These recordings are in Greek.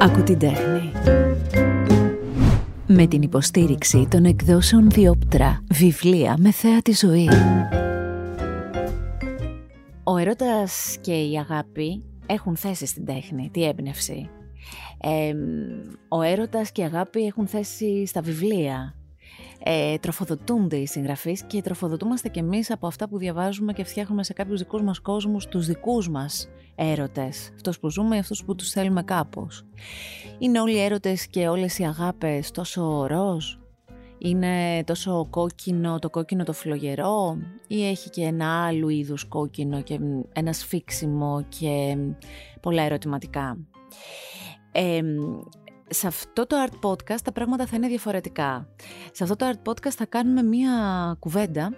Ακού την τέχνη. Με την υποστήριξη των εκδόσεων Διόπτρα, βιβλία με θέα τη ζωή. Ο ερώτας και η αγάπη έχουν θέση στην τέχνη, τη έμπνευση. ο έρωτας και η αγάπη έχουν θέση στα βιβλία, ε, τροφοδοτούνται οι συγγραφείς και τροφοδοτούμαστε κι εμείς από αυτά που διαβάζουμε και φτιάχνουμε σε κάποιους δικούς μας κόσμους τους δικούς μας έρωτες. Αυτός που ζούμε ή αυτούς που τους θέλουμε κάπως. Είναι όλοι οι έρωτες και όλες οι αγάπες τόσο ροζ, είναι τόσο κόκκινο το κόκκινο το φλογερό ή έχει και ένα άλλο είδους κόκκινο και ένα σφίξιμο και πολλά ερωτηματικά; Ε, σε αυτό το art podcast τα πράγματα θα είναι διαφορετικά. Σε αυτό το art podcast θα κάνουμε μία κουβέντα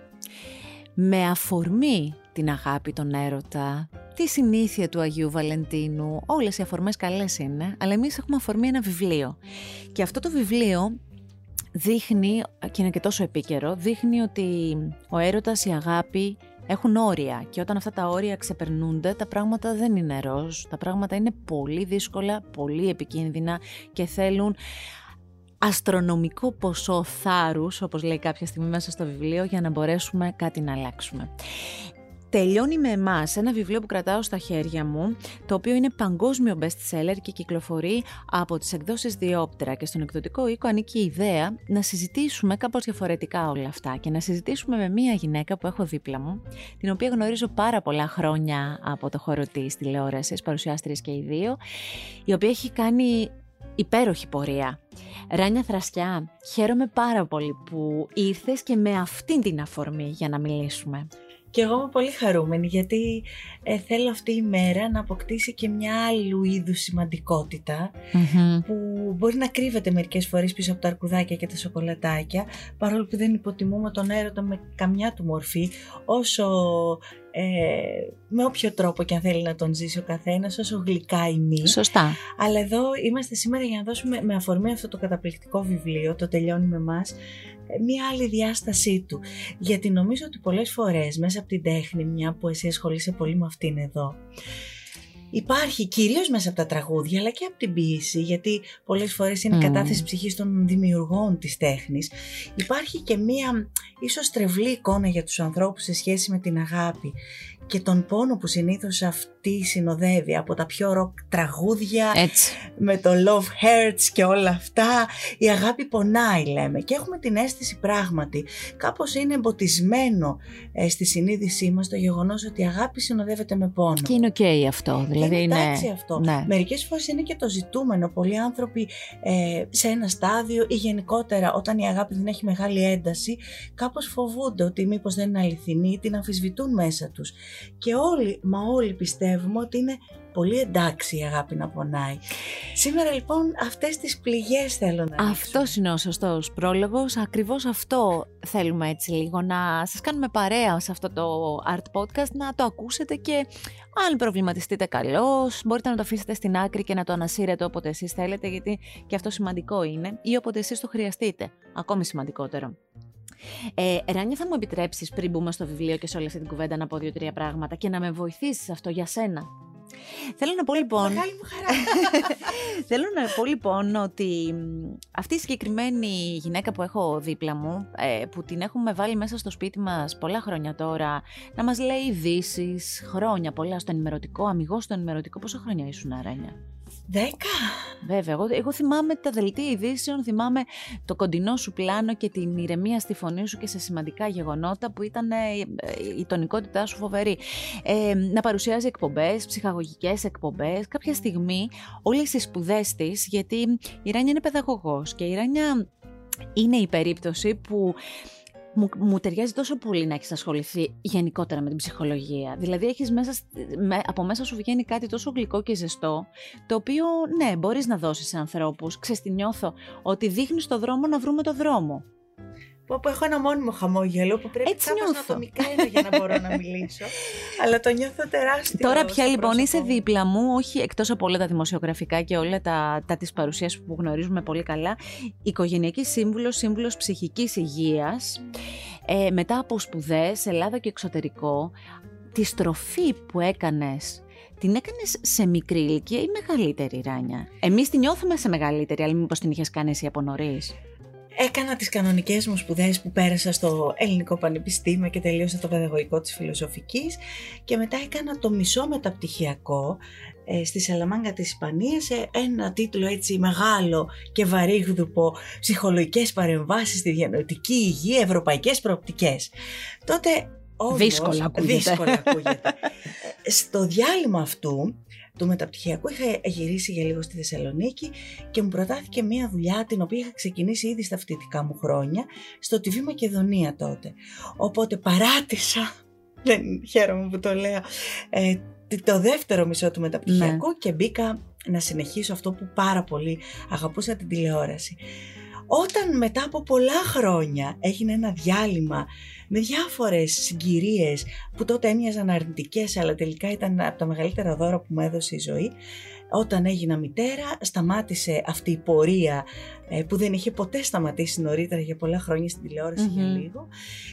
με αφορμή την αγάπη, τον έρωτα, τη συνήθεια του Αγίου Βαλεντίνου, όλες οι αφορμές καλές είναι, αλλά εμείς έχουμε αφορμή ένα βιβλίο. Και αυτό το βιβλίο δείχνει, και είναι και τόσο επίκαιρο, δείχνει ότι ο έρωτας, η αγάπη έχουν όρια και όταν αυτά τα όρια ξεπερνούνται τα πράγματα δεν είναι ροζ, τα πράγματα είναι πολύ δύσκολα, πολύ επικίνδυνα και θέλουν αστρονομικό ποσό θάρρους, όπως λέει κάποια στιγμή μέσα στο βιβλίο, για να μπορέσουμε κάτι να αλλάξουμε. Τελειώνει με εμάς ένα βιβλίο που κρατάω στα χέρια μου, το οποίο είναι παγκόσμιο best seller και κυκλοφορεί από τις εκδόσεις Διόπτρα και στον εκδοτικό οίκο ανήκει η ιδέα να συζητήσουμε κάπως διαφορετικά όλα αυτά και να συζητήσουμε με μία γυναίκα που έχω δίπλα μου, την οποία γνωρίζω πάρα πολλά χρόνια από το χώρο της τηλεόρασης, παρουσιάστριες και οι δύο, η οποία έχει κάνει υπέροχη πορεία. Ράνια Θρασκιά, χαίρομαι πάρα πολύ που ήρθες και με αυτήν την αφορμή για να μιλήσουμε. Και εγώ είμαι πολύ χαρούμενη γιατί ε, θέλω αυτή η μέρα να αποκτήσει και μια άλλου είδους που μπορεί να κρύβεται μερικές φορές πίσω από τα αρκουδάκια και τα σοκολατάκια παρόλο που δεν υποτιμούμε τον έρωτα με καμιά του μορφή όσο ε, με όποιο τρόπο και αν θέλει να τον ζήσει ο καθένας όσο γλυκά ή μη. Σωστά. Αλλά εδώ είμαστε σήμερα για να δώσουμε με αφορμή αυτό το καταπληκτικό βιβλίο, το τελειώνει με εμάς, μια άλλη διάστασή του. Γιατί νομίζω ότι πολλές φορές μέσα από την τέχνη, μια που εσύ ασχολείσαι πολύ με αυτήν εδώ, υπάρχει κυρίως μέσα από τα τραγούδια αλλά και από την ποίηση γιατί πολλές φορές είναι mm. κατάθεση ψυχής των δημιουργών της τέχνης υπάρχει και μία ίσως τρευλή εικόνα για τους ανθρώπους σε σχέση με την αγάπη και τον πόνο που συνήθως αυτή συνοδεύει από τα πιο ροκ τραγούδια Έτσι. με το love hurts και όλα αυτά. Η αγάπη πονάει λέμε. Και έχουμε την αίσθηση πράγματι. Κάπως είναι εμποτισμένο ε, στη συνείδησή μας το γεγονός ότι η αγάπη συνοδεύεται με πόνο. Και είναι ok αυτό δηλαδή είναι, είναι... αυτό. ναι. μερικές φορές είναι και το ζητούμενο. Πολλοί άνθρωποι ε, σε ένα στάδιο ή γενικότερα όταν η αγάπη δεν έχει μεγάλη ένταση κάπως φοβούνται ότι μήπως δεν είναι αληθινή την αμφισβητούν μέσα τους. Και όλοι, μα όλοι πιστεύουμε ότι είναι πολύ εντάξει η αγάπη να πονάει. Σήμερα λοιπόν αυτές τις πληγές θέλω να Αυτός είναι ο σωστός πρόλογος, ακριβώς αυτό θέλουμε έτσι λίγο να σας κάνουμε παρέα σε αυτό το art podcast, να το ακούσετε και αν προβληματιστείτε καλώς, μπορείτε να το αφήσετε στην άκρη και να το ανασύρετε όποτε εσείς θέλετε, γιατί και αυτό σημαντικό είναι, ή όποτε εσείς το χρειαστείτε, ακόμη σημαντικότερο. Ε, Ράνια, θα μου επιτρέψεις πριν μπούμε στο βιβλίο και σε όλη αυτή την κουβέντα να πω δύο-τρία πράγματα και να με βοηθήσεις αυτό για σένα; Θέλω να πω λοιπόν. Μεγάλη μου χαρά. Θέλω να πω λοιπόν ότι αυτή η συγκεκριμένη γυναίκα που έχω δίπλα μου, ε, που την έχουμε βάλει μέσα στο σπίτι μας πολλά χρόνια τώρα, να μας λέει ειδήσεις, χρόνια πολλά στο ενημερωτικό, αμυγός στο ενημερωτικό. Πόσα χρόνια ήσουν, Ράνια; Δέκα. Βέβαια, εγώ, εγώ θυμάμαι τα δελτία ειδήσεων, θυμάμαι το κοντινό σου πλάνο και την ηρεμία στη φωνή σου και σε σημαντικά γεγονότα που ήταν ε, η τονικότητά σου φοβερή. Ε, να παρουσιάζει εκπομπές, ψυχαγωγικές εκπομπές. Κάποια στιγμή όλες οι σπουδές της, γιατί η Ράνια είναι παιδαγωγός και η Ράνια είναι η περίπτωση που μου, μου ταιριάζει τόσο πολύ να έχεις ασχοληθεί γενικότερα με την ψυχολογία. Δηλαδή, έχεις μέσα, με, από μέσα σου βγαίνει κάτι τόσο γλυκό και ζεστό, το οποίο ναι, μπορείς να δώσεις σε ανθρώπους. Ξεστινιώθω ότι δείχνεις το δρόμο να βρούμε το δρόμο που έχω ένα μόνιμο χαμόγελο που πρέπει Έτσι κάπως να το μικραίνω για να μπορώ να μιλήσω. αλλά το νιώθω τεράστιο. Τώρα πια λοιπόν είσαι δίπλα μου, όχι εκτός από όλα τα δημοσιογραφικά και όλα τα, τα της παρουσίας που γνωρίζουμε πολύ καλά, οικογενειακής σύμβουλος, σύμβουλος ψυχικής υγείας, ε, μετά από σπουδές, Ελλάδα και εξωτερικό, τη στροφή που έκανες την έκανες σε μικρή ηλικία ή μεγαλύτερη Ράνια; Εμείς την νιώθουμε σε μεγαλύτερη, αλλά μήπως την είχες κάνει εσύ από νωρίς; Έκανα τις κανονικές μου σπουδές που πέρασα στο Ελληνικό Πανεπιστήμιο και τελείωσα το παιδαγωγικό της φιλοσοφικής και μετά έκανα το μισό μεταπτυχιακό ε, στη Σαλαμάγκα της Ισπανίας σε ένα τίτλο έτσι μεγάλο και βαρύγδουπο ψυχολογικές παρεμβάσεις στη διανοητική υγεία, ευρωπαϊκές προοπτικές. Τότε όμως, δύσκολα ακούγεται. Δύσκολα ακούγεται. Στο διάλειμμα αυτού του μεταπτυχιακού είχα γυρίσει για λίγο στη Θεσσαλονίκη και μου προτάθηκε μια δουλειά την οποία είχα ξεκινήσει ήδη στα φοιτητικά μου χρόνια στο TV Μακεδονία τότε. Οπότε παράτησα, δεν χαίρομαι που το λέω, ε, το δεύτερο μισό του μεταπτυχιακού ναι. και μπήκα να συνεχίσω αυτό που πάρα πολύ αγαπούσα την τηλεόραση. Όταν μετά από πολλά χρόνια έγινε ένα διάλειμμα με διάφορες συγκυρίες που τότε έμοιαζαν αρνητικές αλλά τελικά ήταν από τα μεγαλύτερα δώρα που μου έδωσε η ζωή όταν έγινα μητέρα σταμάτησε αυτή η πορεία ε, που δεν είχε ποτέ σταματήσει νωρίτερα για πολλά χρόνια στην τηλεόραση για λίγο.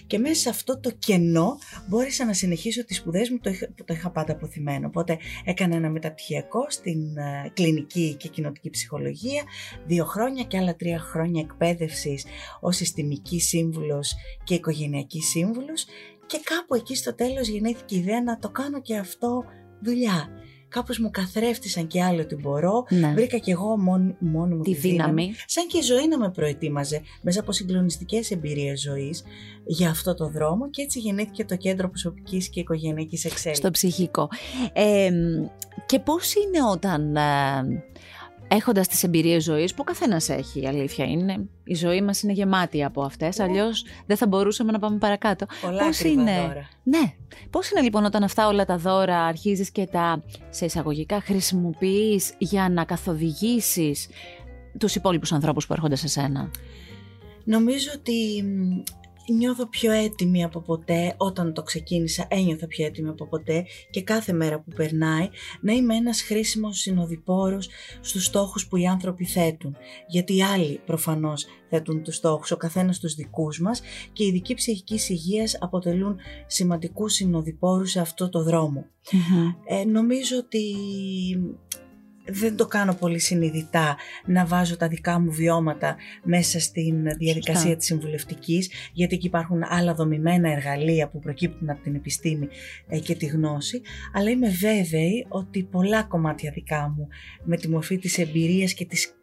Και μέσα σε αυτό το κενό μπόρεσα να συνεχίσω τις σπουδές μου που το είχα πάντα αποθυμένο. Οπότε έκανα ένα μεταπτυχιακό στην ε, κλινική και κοινωτική ψυχολογία, δύο χρόνια και άλλα τρία χρόνια εκπαίδευσης ως συστημική σύμβουλος και οικογενειακή σύμβουλος. Και κάπου εκεί στο τέλος γεννήθηκε η ιδέα να το κάνω και αυτό δουλειά κάπως μου καθρέφτησαν και άλλο ότι μπορώ. Ναι. Βρήκα και εγώ μόνη, μόνη μου τη, τη δύναμη. Σαν και η ζωή να με προετοίμαζε μέσα από συγκλονιστικές εμπειρίες ζωής για αυτό το δρόμο και έτσι γεννήθηκε το κέντρο προσωπικής και οικογενειακής εξέλιξης. Στο ψυχικό. Ε, και πώς είναι όταν ε, έχοντας τις εμπειρίες ζωής που ο καθένας έχει, η αλήθεια είναι. Η ζωή μας είναι γεμάτη από αυτές, αλλιώς δεν θα μπορούσαμε να πάμε παρακάτω. Πολλά Πώς είναι... δώρα. Ναι. Πώς είναι λοιπόν όταν αυτά όλα τα δώρα αρχίζεις και τα σε εισαγωγικά χρησιμοποιείς για να καθοδηγήσεις τους υπόλοιπους ανθρώπους που έρχονται σε σένα; Νομίζω ότι νιώθω πιο έτοιμη από ποτέ, όταν το ξεκίνησα ένιωθα πιο έτοιμη από ποτέ. Και κάθε μέρα που περνάει να είμαι ένας χρήσιμος συνοδοιπόρος στους στόχους που οι άνθρωποι θέτουν. Γιατί οι άλλοι προφανώς θέτουν τους στόχους, ο καθένας τους δικούς μας. Και οι ειδικοί ψυχικής υγείας αποτελούν σημαντικούς συνοδοιπόρους σε αυτό το δρομο Ε, νομίζω ότι δεν το κάνω πολύ συνειδητά να βάζω τα δικά μου βιώματα μέσα στην διαδικασία Σωστά. της συμβουλευτικής γιατί εκεί υπάρχουν άλλα δομημένα εργαλεία που προκύπτουν από την επιστήμη ε, και τη γνώση αλλά είμαι βέβαιη ότι πολλά κομμάτια δικά μου με τη μορφή της εμπειρίας και της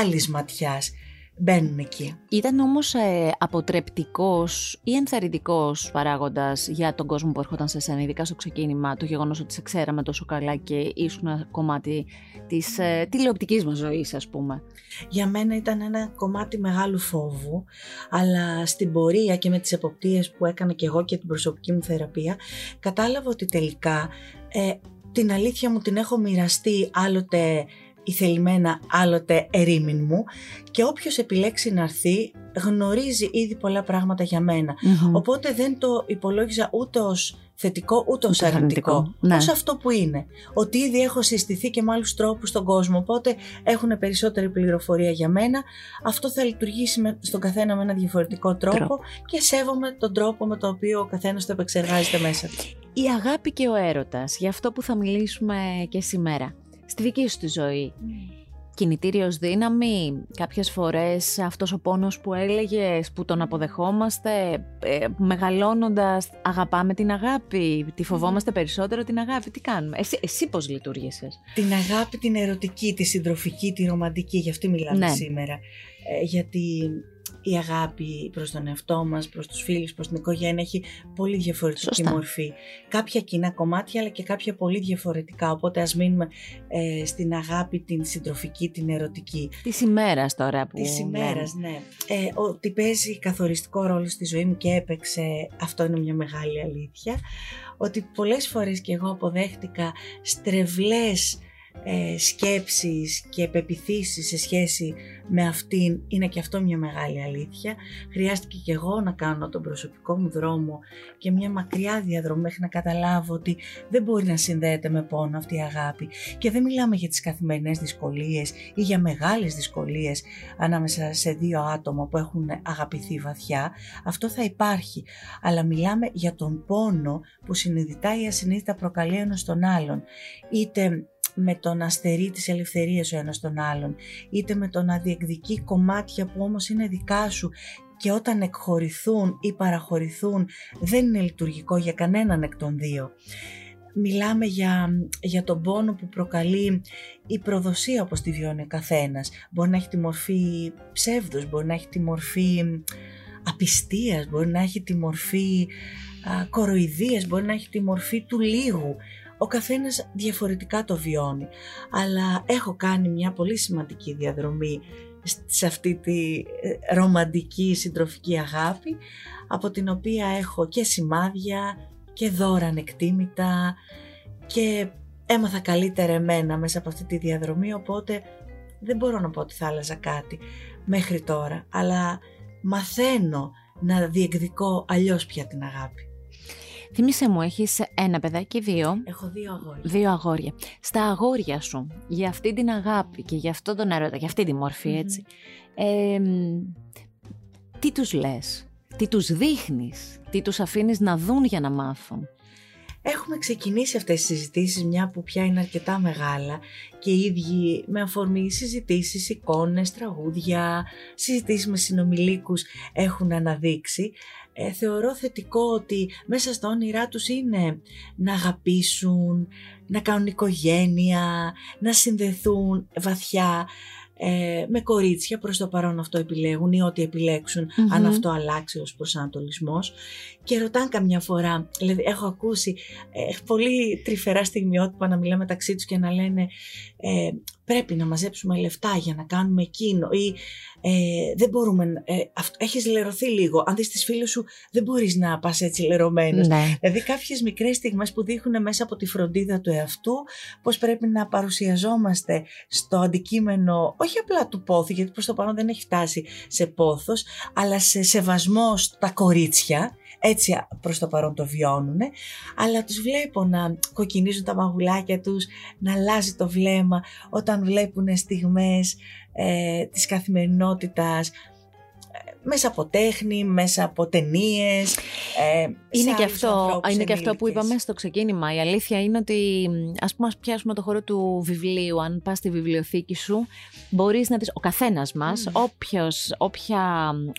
άλλης ματιάς μπαίνουν εκεί. Ήταν όμως ε, αποτρεπτικός ή ενθαρρυντικός παράγοντας για τον κόσμο που έρχονταν σε σένα, ειδικά στο ξεκίνημα, το γεγονός ότι σε ξέραμε τόσο καλά και ήσουν κομμάτι της ε, τηλεοπτικής μας ζωής, ας πούμε. Για μένα ήταν ένα κομμάτι μεγάλου φόβου, αλλά στην πορεία και με τις εποπτείες που έκανα και εγώ και την προσωπική μου θεραπεία, κατάλαβα ότι τελικά ε, την αλήθεια μου την έχω μοιραστεί άλλοτε η θελημένα άλλοτε ερήμην μου και όποιος επιλέξει να έρθει γνωρίζει ήδη πολλά πράγματα για μενα Οπότε δεν το υπολόγιζα ούτε ως θετικό ούτε ως αρνητικό. Ναι. Ως αυτό που είναι. Ότι ήδη έχω συστηθεί και με άλλους τρόπους στον κόσμο. Οπότε έχουν περισσότερη πληροφορία για μένα. Αυτό θα λειτουργήσει με, στον καθένα με ένα διαφορετικό τρόπο, και σέβομαι τον τρόπο με τον οποίο ο καθένας το επεξεργάζεται μέσα του. Η αγάπη και ο έρωτας, για αυτό που θα μιλήσουμε και σήμερα στη δική σου τη ζωή. Mm. Κινητήριος δύναμη, κάποιες φορές αυτός ο πόνος που έλεγες, που τον αποδεχόμαστε, ε, μεγαλώνοντας αγαπάμε την αγάπη, τη φοβόμαστε περισσότερο την αγάπη, τι κάνουμε. Εσύ, εσύ πώς λειτουργήσες; Την αγάπη την ερωτική, τη συντροφική, τη ρομαντική, γι' αυτή μιλάμε ναι. σήμερα. Ε, γιατί η αγάπη προς τον εαυτό μας, προς τους φίλους, προς την οικογένεια έχει πολύ διαφορετική μορφή. Κάποια κοινά κομμάτια αλλά και κάποια πολύ διαφορετικά, οπότε ας μείνουμε ε, στην αγάπη την συντροφική, την ερωτική. Της ημέρας τώρα που... Της ημέρας, ναι. Ε, ότι παίζει καθοριστικό ρόλο στη ζωή μου και έπαιξε, αυτό είναι μια μεγάλη αλήθεια, ότι πολλές φορές και εγώ αποδέχτηκα στρεβλές ε, σκέψεις και πεπιθήσεις σε σχέση με αυτήν είναι και αυτό μια μεγάλη αλήθεια. Χρειάστηκε και εγώ να κάνω τον προσωπικό μου δρόμο και μια μακριά διαδρομή μέχρι να καταλάβω ότι δεν μπορεί να συνδέεται με πόνο αυτή η αγάπη. Και δεν μιλάμε για τις καθημερινές δυσκολίες ή για μεγάλες δυσκολίες ανάμεσα σε δύο άτομα που έχουν αγαπηθεί βαθιά. Αυτό θα υπάρχει. Αλλά μιλάμε για τον πόνο που συνειδητά ή ασυνείδητα προκαλεί ένας τον άλλον. Είτε με το να στερεί τις ελευθερίες ο ένας τον άλλον, είτε με το να διεκδικεί κομμάτια που όμως είναι δικά σου και όταν εκχωρηθούν ή παραχωρηθούν δεν είναι λειτουργικό για κανέναν εκ των δύο. Μιλάμε για, για τον πόνο που προκαλεί η προδοσία όπως τη βιώνει ο καθένας. Μπορεί να έχει τη μορφή ψεύδους, μπορεί να έχει τη μορφή απιστίας, μπορεί να έχει τη μορφή α, κοροϊδίας, μπορεί να έχει τη μορφή του λίγου ο καθένας διαφορετικά το βιώνει. Αλλά έχω κάνει μια πολύ σημαντική διαδρομή σε αυτή τη ε, ρομαντική συντροφική αγάπη από την οποία έχω και σημάδια και δώρα ανεκτήμητα και έμαθα καλύτερα εμένα μέσα από αυτή τη διαδρομή οπότε δεν μπορώ να πω ότι θα άλλαζα κάτι μέχρι τώρα αλλά μαθαίνω να διεκδικώ αλλιώς πια την αγάπη. Θύμησε μου, έχεις ένα παιδάκι, δύο; Έχω δύο αγόρια. Δύο αγόρια. Στα αγόρια σου, για αυτή την αγάπη και για αυτό τον έρωτα, για αυτή τη μορφη έτσι. τι τους λες, τι τους δείχνεις, τι τους αφήνεις να δουν για να μάθουν; Έχουμε ξεκινήσει αυτές τις συζητήσεις μια που πια είναι αρκετά μεγάλα και οι ίδιοι με αφορμή συζητήσεις, εικόνες, τραγούδια, συζητήσεις με συνομιλίκους έχουν αναδείξει ε, θεωρώ θετικό ότι μέσα στα όνειρά τους είναι να αγαπήσουν, να κάνουν οικογένεια, να συνδεθούν βαθιά ε, με κορίτσια προς το παρόν αυτό επιλέγουν ή ό,τι αν αυτό αλλάξει ως προσανατολισμός. Και ρωτάνε καμιά φορά, δηλαδή έχω ακούσει ε, πολύ τρυφερά στιγμιότυπα να μιλάμε μεταξύ τους και να λένε ε, πρέπει να μαζέψουμε λεφτά για να κάνουμε εκείνο ή ε, δεν μπορούμε, ε, έχεις λερωθεί λίγο, αν δεις τις φίλες σου δεν μπορείς να πας έτσι λερωμένος. Ναι. Δηλαδή κάποιες μικρές στιγμές που δείχνουν μέσα από τη φροντίδα του εαυτού πως πρέπει να παρουσιαζόμαστε στο αντικείμενο όχι απλά του πόθου γιατί προς το παρόν δεν έχει φτάσει σε πόθος αλλά σε σεβασμό στα κορίτσια έτσι προς το παρόν το βιώνουν, αλλά τους βλέπω να κοκκινίζουν τα μαγουλάκια τους, να αλλάζει το βλέμμα όταν βλέπουν στιγμές ε, της καθημερινότητας μέσα από τέχνη, μέσα από ταινίες. Ε, είναι και, αυτό, είναι και αυτό που είπαμε στο ξεκίνημα. Η αλήθεια είναι ότι, ας πούμε, ας πιάσουμε το χώρο του βιβλίου. Αν πας στη βιβλιοθήκη σου, μπορείς να δεις. Ο καθένας μας, mm. όποιος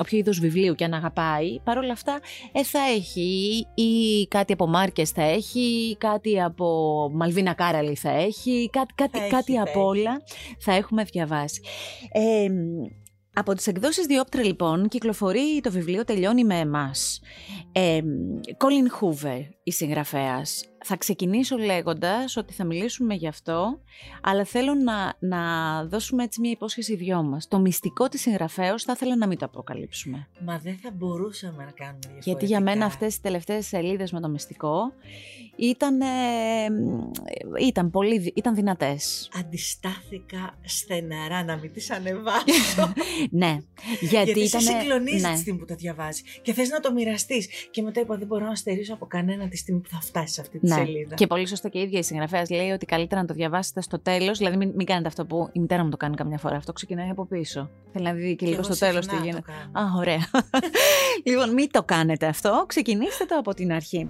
είδος βιβλίου και αν αγαπάει, παρόλα αυτά ε, θα έχει ή κάτι από Μάρκες θα έχει, ή κάτι από Μαλβίνα Κάραλη θα έχει, κάτι, κάτι, κάτι από όλα θα έχουμε διαβάσει. Ε, από τις εκδόσεις Διόπτρα λοιπόν κυκλοφορεί το βιβλίο «Τελειώνει με εμάς». Ε, Colin Hoover, η συγγραφέας. Θα ξεκινήσω λέγοντας ότι θα μιλήσουμε γι' αυτό, αλλά θέλω να, να δώσουμε έτσι μια υπόσχεση δυο μας. Το μυστικό της συγγραφέως θα ήθελα να μην το αποκαλύψουμε. Μα δεν θα μπορούσαμε να κάνουμε διαφορετικά. Γιατί για μένα αυτές οι τελευταίες σελίδες με το μυστικό ήταν, ήταν, πολύ, ήταν δυνατές. Αντιστάθηκα στεναρά να μην τις ανεβάσω. ναι. Γιατί, γιατί ήταν... συγκλονίζεις ναι. τη στιγμή που το διαβάζεις και θες να το μοιραστείς. Και μετά είπα δεν μπορώ να στερήσω από κανένα τη στιγμή που θα φτάσει σε αυτή τη ναι. Σελίδα. Και πολύ σωστό και η ίδια η συγγραφέας λέει ότι καλύτερα να το διαβάσετε στο τέλος. Δηλαδή μην, μην κάνετε αυτό που η μητέρα μου το κάνει καμιά φορά. Αυτό ξεκινάει από πίσω. Θέλει να δει και, λίγο στο τέλος τι γίνεται. Α, ωραία. λοιπόν, μην το κάνετε αυτό. Ξεκινήστε το από την αρχή.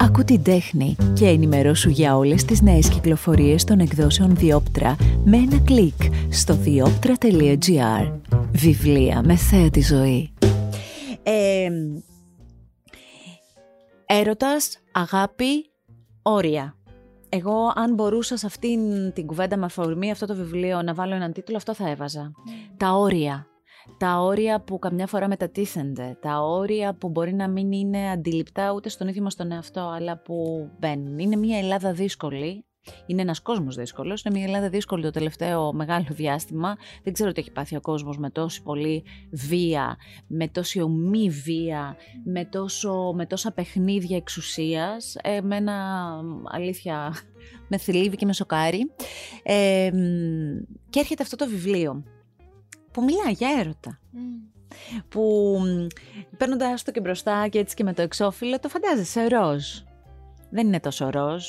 Ακού την τέχνη και ενημερώσου για όλες τις νέες κυκλοφορίες των εκδόσεων Διόπτρα με ένα κλικ στο διόπτρα.gr Βιβλία με θέα τη ζωή. Ε, έρωτας, αγάπη, όρια. Εγώ αν μπορούσα σε αυτήν την κουβέντα με αφορμή αυτό το βιβλίο να βάλω έναν τίτλο, αυτό θα έβαζα. Τα όρια τα όρια που καμιά φορά μετατίθενται, τα όρια που μπορεί να μην είναι αντιληπτά ούτε στον ίδιο μας τον εαυτό, αλλά που μπαίνουν. Είναι μια Ελλάδα δύσκολη Είναι ένας κόσμος δύσκολος, είναι μια Ελλάδα δύσκολη το τελευταίο μεγάλο διάστημα. Δεν ξέρω τι έχει πάθει ο κόσμος με τόση πολύ βία, με τόση ομή βία, με, τόσο, με τόσα παιχνίδια εξουσίας. Εμένα, αλήθεια, με θλίβει και με σοκάρει. Ε, και έρχεται αυτό το βιβλίο που μιλάει για έρωτα. Που παίρνοντας το και μπροστά και έτσι και με το εξώφυλλο, το φαντάζεσαι ροζ. Δεν είναι τόσο ροζ.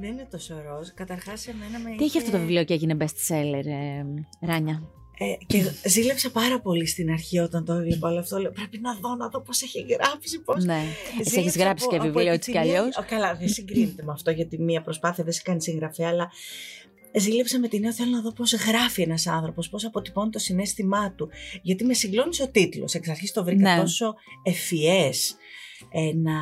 Δεν είναι τόσο ροζ. Καταρχάς, εμένα με. Τι είχε αυτό το βιβλίο και έγινε best seller, ε, Ράνια; Ε, και ζήλεψα πάρα πολύ στην αρχή όταν το έβλεπα όλο αυτό. Λέω, πρέπει να δω, να δω πώς έχει γράψει. Πώς... Ναι. Εσύ έχεις γράψει και βιβλίο έτσι κι αλλιώς; Καλά, δεν συγκρίνεται με αυτό γιατί μία προσπάθεια δεν σε κάνει συγγραφέα, αλλά ζήλεψα με την νέο θέλω να δω πώς γράφει ένας άνθρωπος, πώς αποτυπώνει το συνέστημά του. Γιατί με συγκλώνησε ο τίτλος. Εξ αρχής το βρήκα ναι. τόσο ευφυές ε, να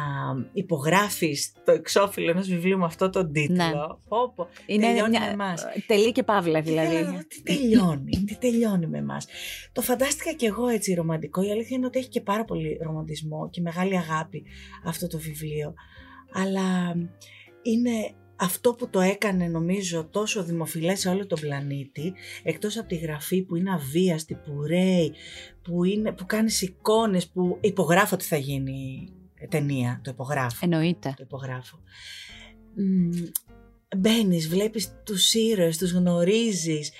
υπογράφεις το εξώφυλλο ενός βιβλίου με αυτό τον τίτλο. Ναι. Πω, πω, Είναι τελειώνει μια... με εμάς. Τελεί και παύλα δηλαδή. τι τελειώνει, τι τελειώνει με εμάς. Το φαντάστηκα κι εγώ έτσι ρομαντικό. Η αλήθεια είναι ότι έχει και πάρα πολύ ρομαντισμό και μεγάλη αγάπη αυτό το βιβλίο. Αλλά είναι αυτό που το έκανε νομίζω τόσο δημοφιλές σε όλο τον πλανήτη, εκτός από τη γραφή που είναι αβίαστη, που ρέει, που, είναι, που κάνεις εικόνες, που υπογράφω ότι θα γίνει ταινία, το υπογράφω. Εννοείται. Το υπογράφω. Μπαίνεις, βλέπεις τους ήρωες, τους γνωρίζεις,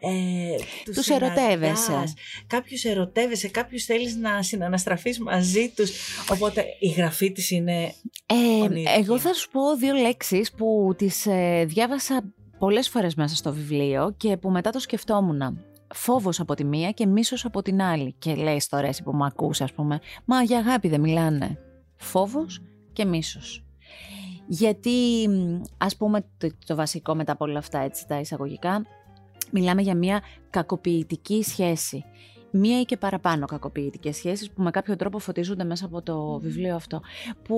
ε, τους, τους ερωτεύεσαι. Κάποιους ερωτεύεσαι, κάποιους θέλεις να συναναστραφείς μαζί τους. Οπότε η γραφή της είναι ε, Εγώ θα σου πω δύο λέξεις που τις ε, διάβασα πολλές φορές μέσα στο βιβλίο και που μετά το σκεφτόμουν. Φόβος από τη μία και μίσος από την άλλη. Και λέει τώρα εσύ που με ακούς ας πούμε, μα για αγάπη δεν μιλάνε. Φόβος και μίσος. Γιατί ας πούμε το, το βασικό μετά από όλα αυτά έτσι τα εισαγωγικά μιλάμε για μια κακοποιητική σχέση. Μία ή και παραπάνω κακοποιητικές σχέσεις που με κάποιο τρόπο φωτίζονται μέσα από το βιβλίο αυτό. Που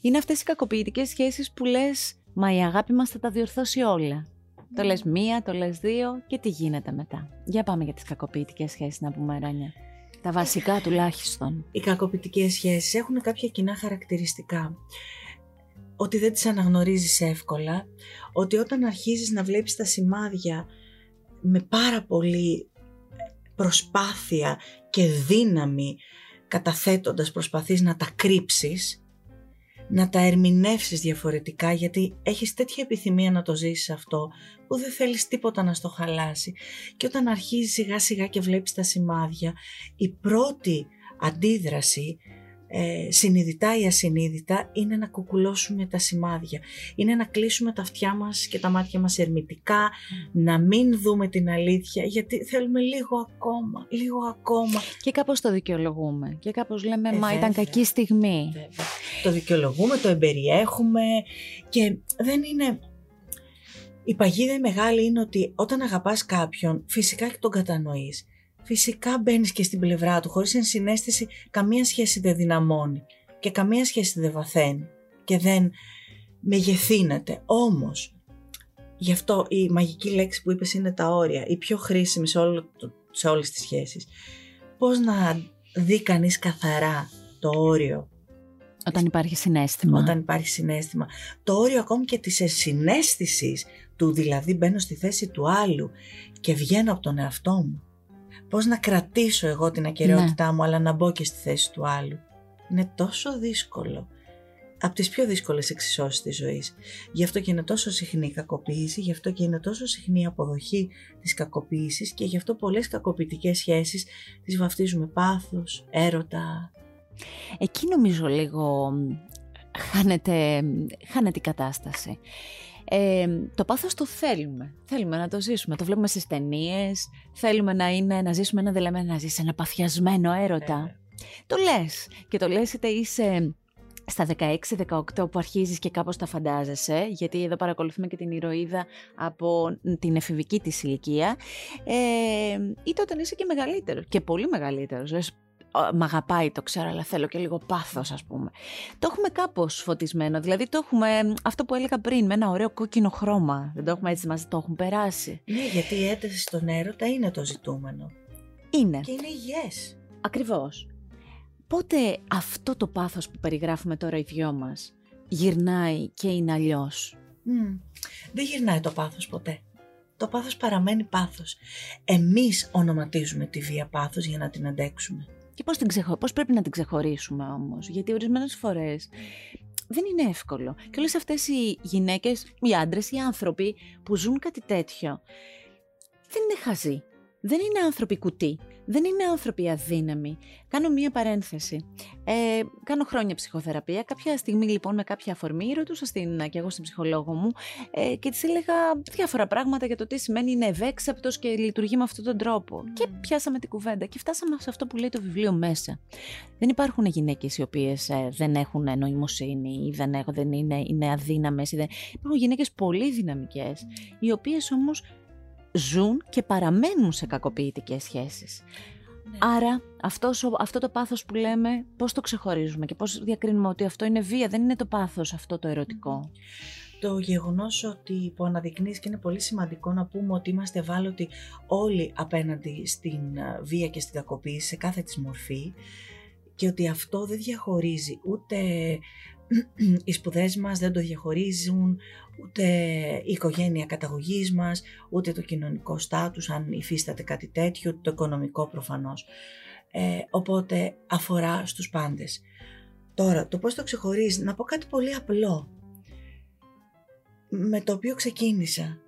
είναι αυτές οι κακοποιητικές σχέσεις που λες «Μα η αγάπη μας θα τα διορθώσει όλα». Το λες μία, το λες δύο και τι γίνεται μετά. Για πάμε για τις κακοποιητικές σχέσεις να πούμε Ράνια. Τα βασικά τουλάχιστον. Οι κακοποιητικές σχέσεις έχουν κάποια κοινά χαρακτηριστικά. Ότι δεν τις αναγνωρίζεις εύκολα, ότι όταν αρχίζεις να βλέπεις τα σημάδια με πάρα πολύ προσπάθεια και δύναμη καταθέτοντας προσπαθείς να τα κρύψεις, να τα ερμηνεύσεις διαφορετικά γιατί έχεις τέτοια επιθυμία να το ζήσεις αυτό που δεν θέλεις τίποτα να στο χαλάσει. Και όταν αρχίζεις σιγά σιγά και βλέπεις τα σημάδια η πρώτη αντίδραση ε, συνειδητά ή ασυνείδητα είναι να κουκουλώσουμε τα σημάδια. Είναι να κλείσουμε τα αυτιά μας και τα μάτια μας ερμητικά, να μην δούμε την αλήθεια γιατί θέλουμε λίγο ακόμα, λίγο ακόμα. Και κάπως το δικαιολογούμε και κάπως λέμε ε, μα ήταν κακή στιγμή. Το δικαιολογούμε, το εμπεριέχουμε και δεν είναι... Η παγίδα μεγάλη είναι ότι όταν αγαπάς κάποιον φυσικά και τον κατανοείς φυσικά μπαίνεις και στην πλευρά του χωρίς ενσυναίσθηση καμία σχέση δεν δυναμώνει και καμία σχέση δεν βαθαίνει και δεν μεγεθύνεται. Όμως, γι' αυτό η μαγική λέξη που είπες είναι τα όρια, η πιο χρήσιμη σε, όλο, σε όλες τις σχέσεις. Πώς να δει κανείς καθαρά το όριο όταν υπάρχει συνέστημα. Όταν υπάρχει συνέστημα. Το όριο ακόμη και της συνέστησης του, δηλαδή μπαίνω στη θέση του άλλου και βγαίνω από τον εαυτό μου πώς να κρατήσω εγώ την ακαιρεότητά ναι. μου αλλά να μπω και στη θέση του άλλου. Είναι τόσο δύσκολο. Από τις πιο δύσκολες εξισώσεις της ζωής. Γι' αυτό και είναι τόσο συχνή η κακοποίηση, γι' αυτό και είναι τόσο συχνή η αποδοχή της κακοποίησης και γι' αυτό πολλές κακοποιητικές σχέσεις τις βαφτίζουμε πάθος, έρωτα. Εκεί νομίζω λίγο χάνεται, χάνεται η κατάσταση το πάθος το θέλουμε. Θέλουμε να το ζήσουμε. Το βλέπουμε στις ταινίες. Θέλουμε να, είναι, να ζήσουμε ένα, δεν να ζήσει ένα παθιασμένο έρωτα. Το λες. Και το λες είτε είσαι στα 16-18 που αρχίζεις και κάπως τα φαντάζεσαι, γιατί εδώ παρακολουθούμε και την ηρωίδα από την εφηβική της ηλικία, ε, είτε όταν είσαι και μεγαλύτερος και πολύ μεγαλύτερος, μ' αγαπάει το ξέρω αλλά θέλω και λίγο πάθος ας πούμε. Το έχουμε κάπως φωτισμένο, δηλαδή το έχουμε αυτό που έλεγα πριν με ένα ωραίο κόκκινο χρώμα. Δεν το έχουμε έτσι μας το έχουν περάσει. Ναι γιατί η ένταση στον έρωτα είναι το ζητούμενο. Είναι. Και είναι υγιές. Ακριβώς. Πότε αυτό το πάθος που περιγράφουμε τώρα οι δυο μας γυρνάει και είναι αλλιώς; Δεν γυρνάει το πάθος ποτέ. Το πάθος παραμένει πάθος. Εμείς ονοματίζουμε τη βία πάθος για να την αντέξουμε. Και πώς, την ξεχω... πώς πρέπει να την ξεχωρίσουμε όμως, γιατί ορισμένες φορές δεν είναι εύκολο. Και όλες αυτές οι γυναίκες, οι άντρες, οι άνθρωποι που ζουν κάτι τέτοιο, δεν είναι χαζοί. Δεν είναι άνθρωποι κουτί. Δεν είναι άνθρωποι αδύναμοι. Κάνω μία παρένθεση. Ε, κάνω χρόνια ψυχοθεραπεία. Κάποια στιγμή λοιπόν με κάποια αφορμή ρωτούσα στην, και εγώ στην ψυχολόγο μου ε, και της έλεγα διάφορα πράγματα για το τι σημαίνει είναι ευέξαπτος και λειτουργεί με αυτόν τον τρόπο. Mm. Και πιάσαμε την κουβέντα και φτάσαμε σε αυτό που λέει το βιβλίο μέσα. Δεν υπάρχουν γυναίκες οι οποίες ε, δεν έχουν νοημοσύνη ή δεν, έχουν, δεν είναι, είναι αδύναμες. Δεν... Υπάρχουν γυναίκες πολύ δυναμικές, οι οποίες όμως ζουν και παραμένουν σε κακοποιητικές σχέσεις. Ναι. Άρα αυτός, αυτό το πάθος που λέμε πώς το ξεχωρίζουμε και πώς διακρίνουμε ότι αυτό είναι βία, δεν είναι το πάθος αυτό το ερωτικό; Το γεγονός ότι που αναδεικνύεις και είναι πολύ σημαντικό να πούμε ότι είμαστε ευάλωτοι όλοι απέναντι στην βία και στην κακοποίηση σε κάθε της μορφή και ότι αυτό δεν διαχωρίζει ούτε οι σπουδές μας δεν το διαχωρίζουν ούτε η οικογένεια καταγωγής μας, ούτε το κοινωνικό στάτους αν υφίσταται κάτι τέτοιο, ούτε το οικονομικό προφανώς. Ε, οπότε αφορά στους πάντες. Τώρα, το πώς το ξεχωρίζει, να πω κάτι πολύ απλό, με το οποίο ξεκίνησα.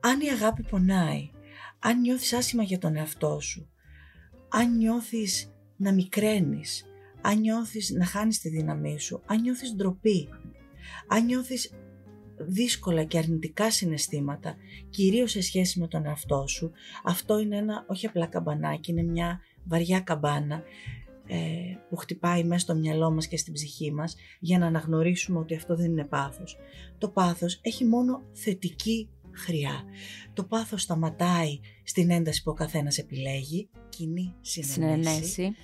αν η αγάπη πονάει, αν νιώθεις άσχημα για τον εαυτό σου, αν νιώθεις να μικραίνεις, αν νιώθεις να χάνεις τη δύναμή σου, αν νιώθεις ντροπή, αν νιώθεις δύσκολα και αρνητικά συναισθήματα, κυρίως σε σχέση με τον εαυτό σου, αυτό είναι ένα όχι απλά καμπανάκι, είναι μια βαριά καμπάνα ε, που χτυπάει μέσα στο μυαλό μας και στην ψυχή μας για να αναγνωρίσουμε ότι αυτό δεν είναι πάθος. Το πάθος έχει μόνο θετική χρειά. Το πάθος σταματάει στην ένταση που ο καθένας επιλέγει, κοινή συνενέση.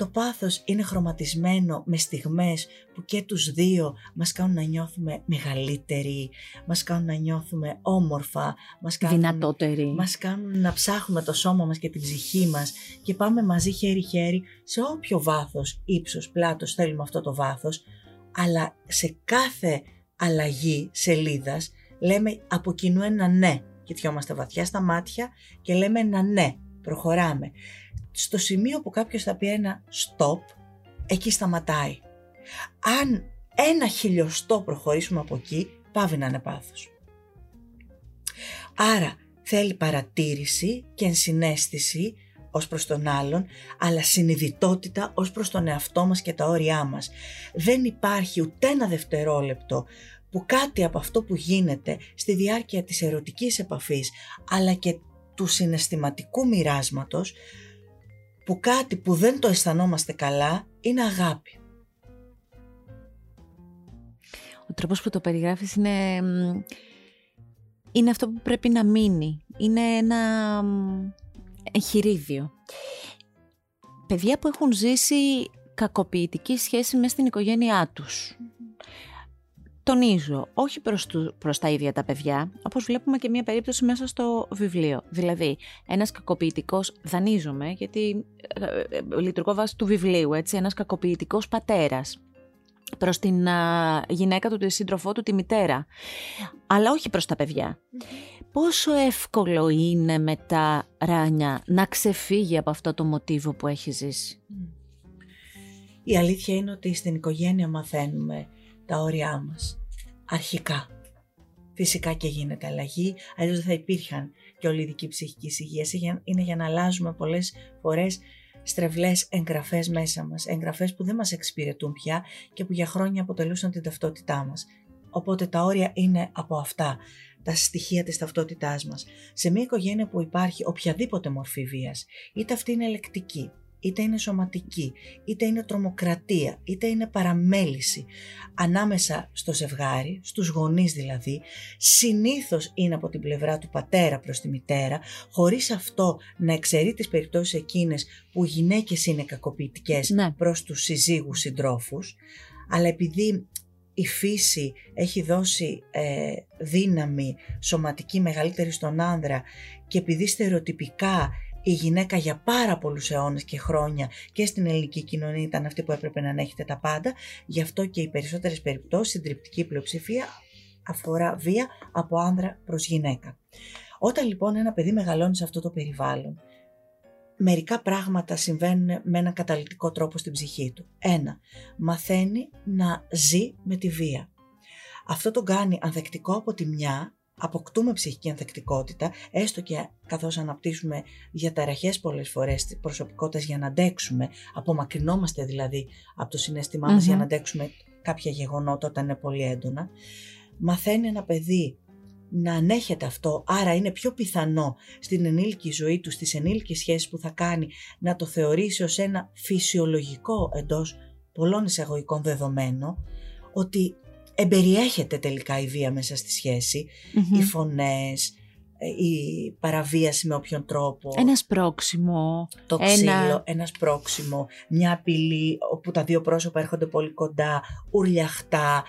Το πάθος είναι χρωματισμένο με στιγμές που και τους δύο μας κάνουν να νιώθουμε μεγαλύτεροι, μας κάνουν να νιώθουμε όμορφα, μας κάνουν, δυνατότεροι. Μας κάνουν να ψάχνουμε το σώμα μας και την ψυχή μας και πάμε μαζί χέρι-χέρι σε όποιο βάθος, ύψος, πλάτος θέλουμε αυτό το βάθος, αλλά σε κάθε αλλαγή σελίδας λέμε από κοινού ένα ναι. Κοιτιόμαστε βαθιά στα μάτια και λέμε ένα ναι, προχωράμε στο σημείο που κάποιος θα πει ένα stop, εκεί σταματάει. Αν ένα χιλιοστό προχωρήσουμε από εκεί, πάβει να είναι πάθος. Άρα θέλει παρατήρηση και ενσυναίσθηση ως προς τον άλλον, αλλά συνειδητότητα ως προς τον εαυτό μας και τα όρια μας. Δεν υπάρχει ούτε ένα δευτερόλεπτο που κάτι από αυτό που γίνεται στη διάρκεια της ερωτικής επαφής, αλλά και του συναισθηματικού μοιράσματος, που κάτι που δεν το αισθανόμαστε καλά είναι αγάπη. Ο τρόπος που το περιγράφεις είναι, είναι αυτό που πρέπει να μείνει. Είναι ένα εγχειρίδιο. Παιδιά που έχουν ζήσει κακοποιητική σχέση μέσα στην οικογένειά τους τονίζω, όχι προς, του, προς τα ίδια τα παιδιά, όπως βλέπουμε και μια περίπτωση μέσα στο βιβλίο. Δηλαδή, ένας κακοποιητικός, δανείζομαι, γιατί ε, ε, λειτουργώ βάσει του βιβλίου, έτσι, ένας κακοποιητικός πατέρας προς την γυναίκα του, τη σύντροφό του, τη μητέρα, αλλά όχι προς τα παιδιά. Πόσο εύκολο είναι με τα ράνια να ξεφύγει από αυτό το μοτίβο που έχει ζήσει; Η αλήθεια είναι ότι στην οικογένεια μαθαίνουμε τα όρια μας. Αρχικά. Φυσικά και γίνεται αλλαγή, αλλιώς δεν θα υπήρχαν και όλη η δική ψυχική υγεία. Είναι για να αλλάζουμε πολλές φορές στρεβλές εγγραφές μέσα μας, εγγραφές που δεν μας εξυπηρετούν πια και που για χρόνια αποτελούσαν την ταυτότητά μας. Οπότε τα όρια είναι από αυτά, τα στοιχεία της ταυτότητάς μας. Σε μια οικογένεια που υπάρχει οποιαδήποτε μορφή βίας, είτε αυτή είναι ελεκτική, είτε είναι σωματική, είτε είναι τρομοκρατία, είτε είναι παραμέληση ανάμεσα στο ζευγάρι, στους γονείς δηλαδή, συνήθως είναι από την πλευρά του πατέρα προς τη μητέρα, χωρίς αυτό να εξαιρεί τις περιπτώσεις εκείνες που οι γυναίκες είναι κακοποιητικές ναι. προς τους συζύγους συντρόφους, αλλά επειδή η φύση έχει δώσει ε, δύναμη σωματική μεγαλύτερη στον άνδρα και επειδή στερεοτυπικά η γυναίκα για πάρα πολλούς αιώνες και χρόνια και στην ελληνική κοινωνία ήταν αυτή που έπρεπε να ανέχεται τα πάντα, γι' αυτό και οι περισσότερες περιπτώσεις, η συντριπτική πλειοψηφία, αφορά βία από άνδρα προς γυναίκα. Όταν λοιπόν ένα παιδί μεγαλώνει σε αυτό το περιβάλλον, μερικά πράγματα συμβαίνουν με έναν καταλητικό τρόπο στην ψυχή του. Ένα, μαθαίνει να ζει με τη βία. Αυτό τον κάνει ανθεκτικό από τη μια, αποκτούμε ψυχική ανθεκτικότητα, έστω και καθώς αναπτύσσουμε διαταραχές πολλές φορές της προσωπικότητας για να αντέξουμε, απομακρυνόμαστε δηλαδή από το συναισθημά μας για να αντέξουμε κάποια γεγονότα όταν είναι πολύ έντονα. Μαθαίνει ένα παιδί να ανέχεται αυτό, άρα είναι πιο πιθανό στην ενήλικη ζωή του, στις ενήλικες σχέσεις που θα κάνει, να το θεωρήσει ως ένα φυσιολογικό εντός πολλών εισαγωγικών δεδομένο, ότι εμπεριέχεται τελικά η βία μέσα στη σχεση οι φωνές, ε, η παραβίαση με όποιον τρόπο. Ένας σπρώξιμο. Το ξύλο, ένας... ένα σπρώξιμο, μια απειλή όπου τα δύο πρόσωπα έρχονται πολύ κοντά, ουρλιαχτά,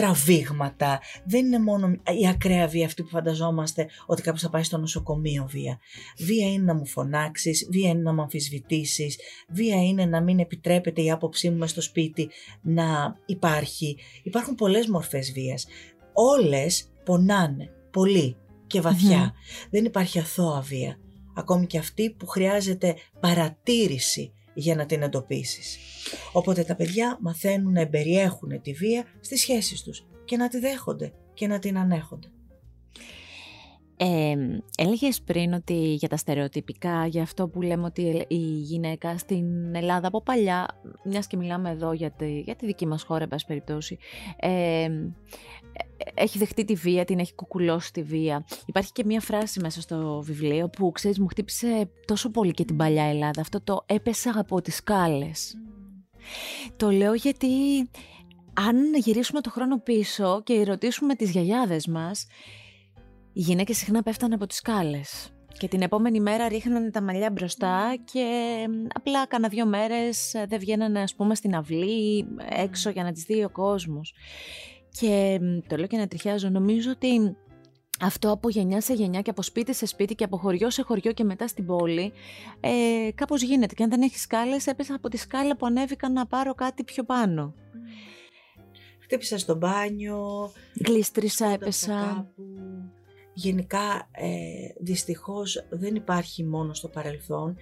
τραβήγματα. Δεν είναι μόνο η ακραία βία αυτή που φανταζόμαστε ότι κάποιος θα πάει στο νοσοκομείο βία. Βία είναι να μου φωνάξεις, βία είναι να μου αμφισβητήσεις, βία είναι να μην επιτρέπεται η άποψή μου μες στο σπίτι να υπάρχει. Υπάρχουν πολλές μορφές βίας. Όλες πονάνε πολύ και βαθια Δεν υπάρχει αθώα βία. Ακόμη και αυτή που χρειάζεται παρατήρηση για να την εντοπίσεις. Οπότε τα παιδιά μαθαίνουν να εμπεριέχουν τη βία στις σχέσεις τους και να τη δέχονται και να την ανέχονται. Ε, έλεγες πριν ότι για τα στερεοτυπικά, για αυτό που λέμε ότι η γυναίκα στην Ελλάδα από παλιά, μιας και μιλάμε εδώ για τη, για τη δική μας χώρα, εν περιπτώσει, ε, έχει δεχτεί τη βία, την έχει κουκουλώσει τη βία. Υπάρχει και μια φράση μέσα στο βιβλίο που, ξέρεις, μου χτύπησε τόσο πολύ και την παλιά Ελλάδα. Αυτό το «έπεσα από τις σκάλες». Το λέω γιατί αν γυρίσουμε το χρόνο πίσω και ρωτήσουμε τις γιαγιάδες μας, οι γυναίκες συχνά πέφτανε από τις σκάλες. Και την επόμενη μέρα ρίχνανε τα μαλλιά μπροστά και απλά κάνα δύο μέρες δεν βγαίνανε ας πούμε στην αυλή έξω για να τις δει ο κόσμος. Και το λέω και να τριχιάζω, νομίζω ότι αυτό από γενιά σε γενιά και από σπίτι σε σπίτι και από χωριό σε χωριό και μετά στην πόλη ε, κάπως γίνεται. Και αν δεν έχεις σκάλες έπεσα από τη σκάλα που ανέβηκα να πάρω κάτι πιο πάνω. Χτύπησα στο μπάνιο. Γλίστρισα, έπεσα. Γενικά ε, δυστυχώς δεν υπάρχει μόνο στο παρελθόν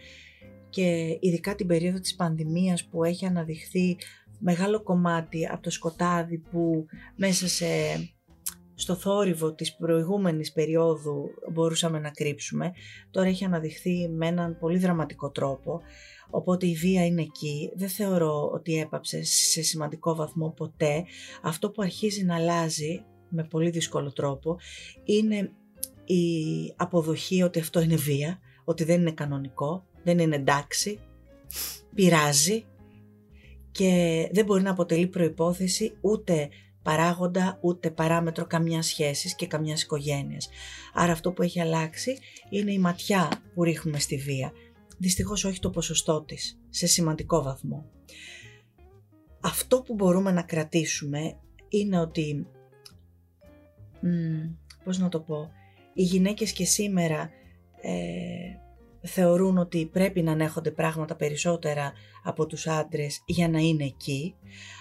και ειδικά την περίοδο της πανδημίας που έχει αναδειχθεί μεγάλο κομμάτι από το σκοτάδι που μέσα σε, στο θόρυβο της προηγούμενης περίοδου μπορούσαμε να κρύψουμε, τώρα έχει αναδειχθεί με έναν πολύ δραματικό τρόπο, οπότε η βία είναι εκεί. Δεν θεωρώ ότι έπαψε σε σημαντικό βαθμό ποτέ. Αυτό που αρχίζει να αλλάζει με πολύ δύσκολο τρόπο είναι η αποδοχή ότι αυτό είναι βία, ότι δεν είναι κανονικό, δεν είναι εντάξει, πειράζει και δεν μπορεί να αποτελεί προϋπόθεση ούτε παράγοντα ούτε παράμετρο καμιάς σχέσης και καμιάς οικογένειας. Άρα αυτό που έχει αλλάξει είναι η ματιά που ρίχνουμε στη βία. Δυστυχώς όχι το ποσοστό της, σε σημαντικό βαθμό. Αυτό που μπορούμε να κρατήσουμε είναι ότι, μ, πώς να το πω, οι γυναίκες και σήμερα ε, θεωρούν ότι πρέπει να ανέχονται πράγματα περισσότερα από τους άντρες για να είναι εκεί.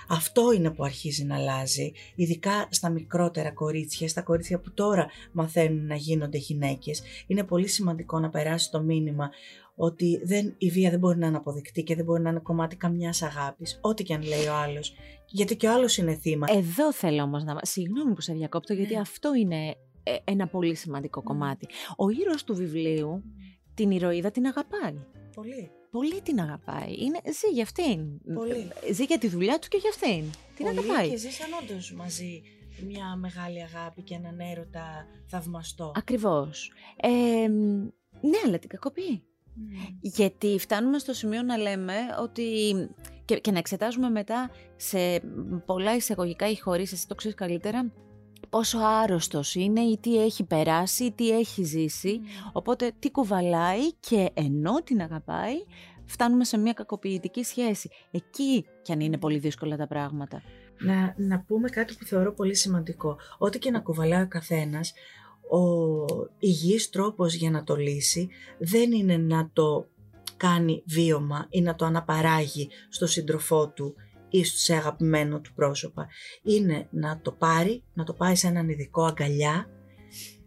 Αυτό είναι που αρχίζει να αλλάζει, ειδικά στα μικρότερα κορίτσια, στα κορίτσια που τώρα μαθαίνουν να γίνονται γυναίκες. Είναι πολύ σημαντικό να περάσει το μήνυμα ότι δεν, η βία δεν μπορεί να είναι αποδεκτή και δεν μπορεί να είναι κομμάτι καμιάς αγάπης, ό,τι και αν λέει ο άλλος. Γιατί και ο άλλος είναι θύμα. Εδώ θέλω όμως να. Συγγνώμη που σε διακόπτω, γιατί ναι. αυτό είναι ε, ένα πολύ σημαντικό ναι. κομμάτι. Ο ήρωας του βιβλίου την ηρωίδα την αγαπάει. Πολύ. Πολύ την αγαπάει. Είναι, ζει για αυτήν. Πολύ. Ζει για τη δουλειά του και για αυτήν. Την Πολύ αγαπάει. Και ζήσαν όντως μαζί μια μεγάλη αγάπη και έναν έρωτα θαυμαστό. Ακριβώς. Ε, ναι, αλλά την κακοποιεί. Γιατί φτάνουμε στο σημείο να λέμε ότι και, και να εξετάζουμε μετά σε πολλά εισαγωγικά ή χωρίς, εσύ το ξέρεις καλύτερα, πόσο άρρωστος είναι ή τι έχει περάσει ή τι έχει ζήσει. Οπότε τι κουβαλάει και ενώ την αγαπάει φτάνουμε σε μια κακοποιητική σχέση. Εκεί κι αν είναι πολύ δύσκολα τα πράγματα. Να, να πούμε κάτι που θεωρώ πολύ σημαντικό. Ό,τι και να κουβαλάει ο καθένας, ο υγιής τρόπος για να το λύσει δεν είναι να το κάνει βίωμα ή να το αναπαράγει στο σύντροφό του ή σε αγαπημένο του πρόσωπα. Είναι να το πάρει, να το πάει σε έναν ειδικό αγκαλιά,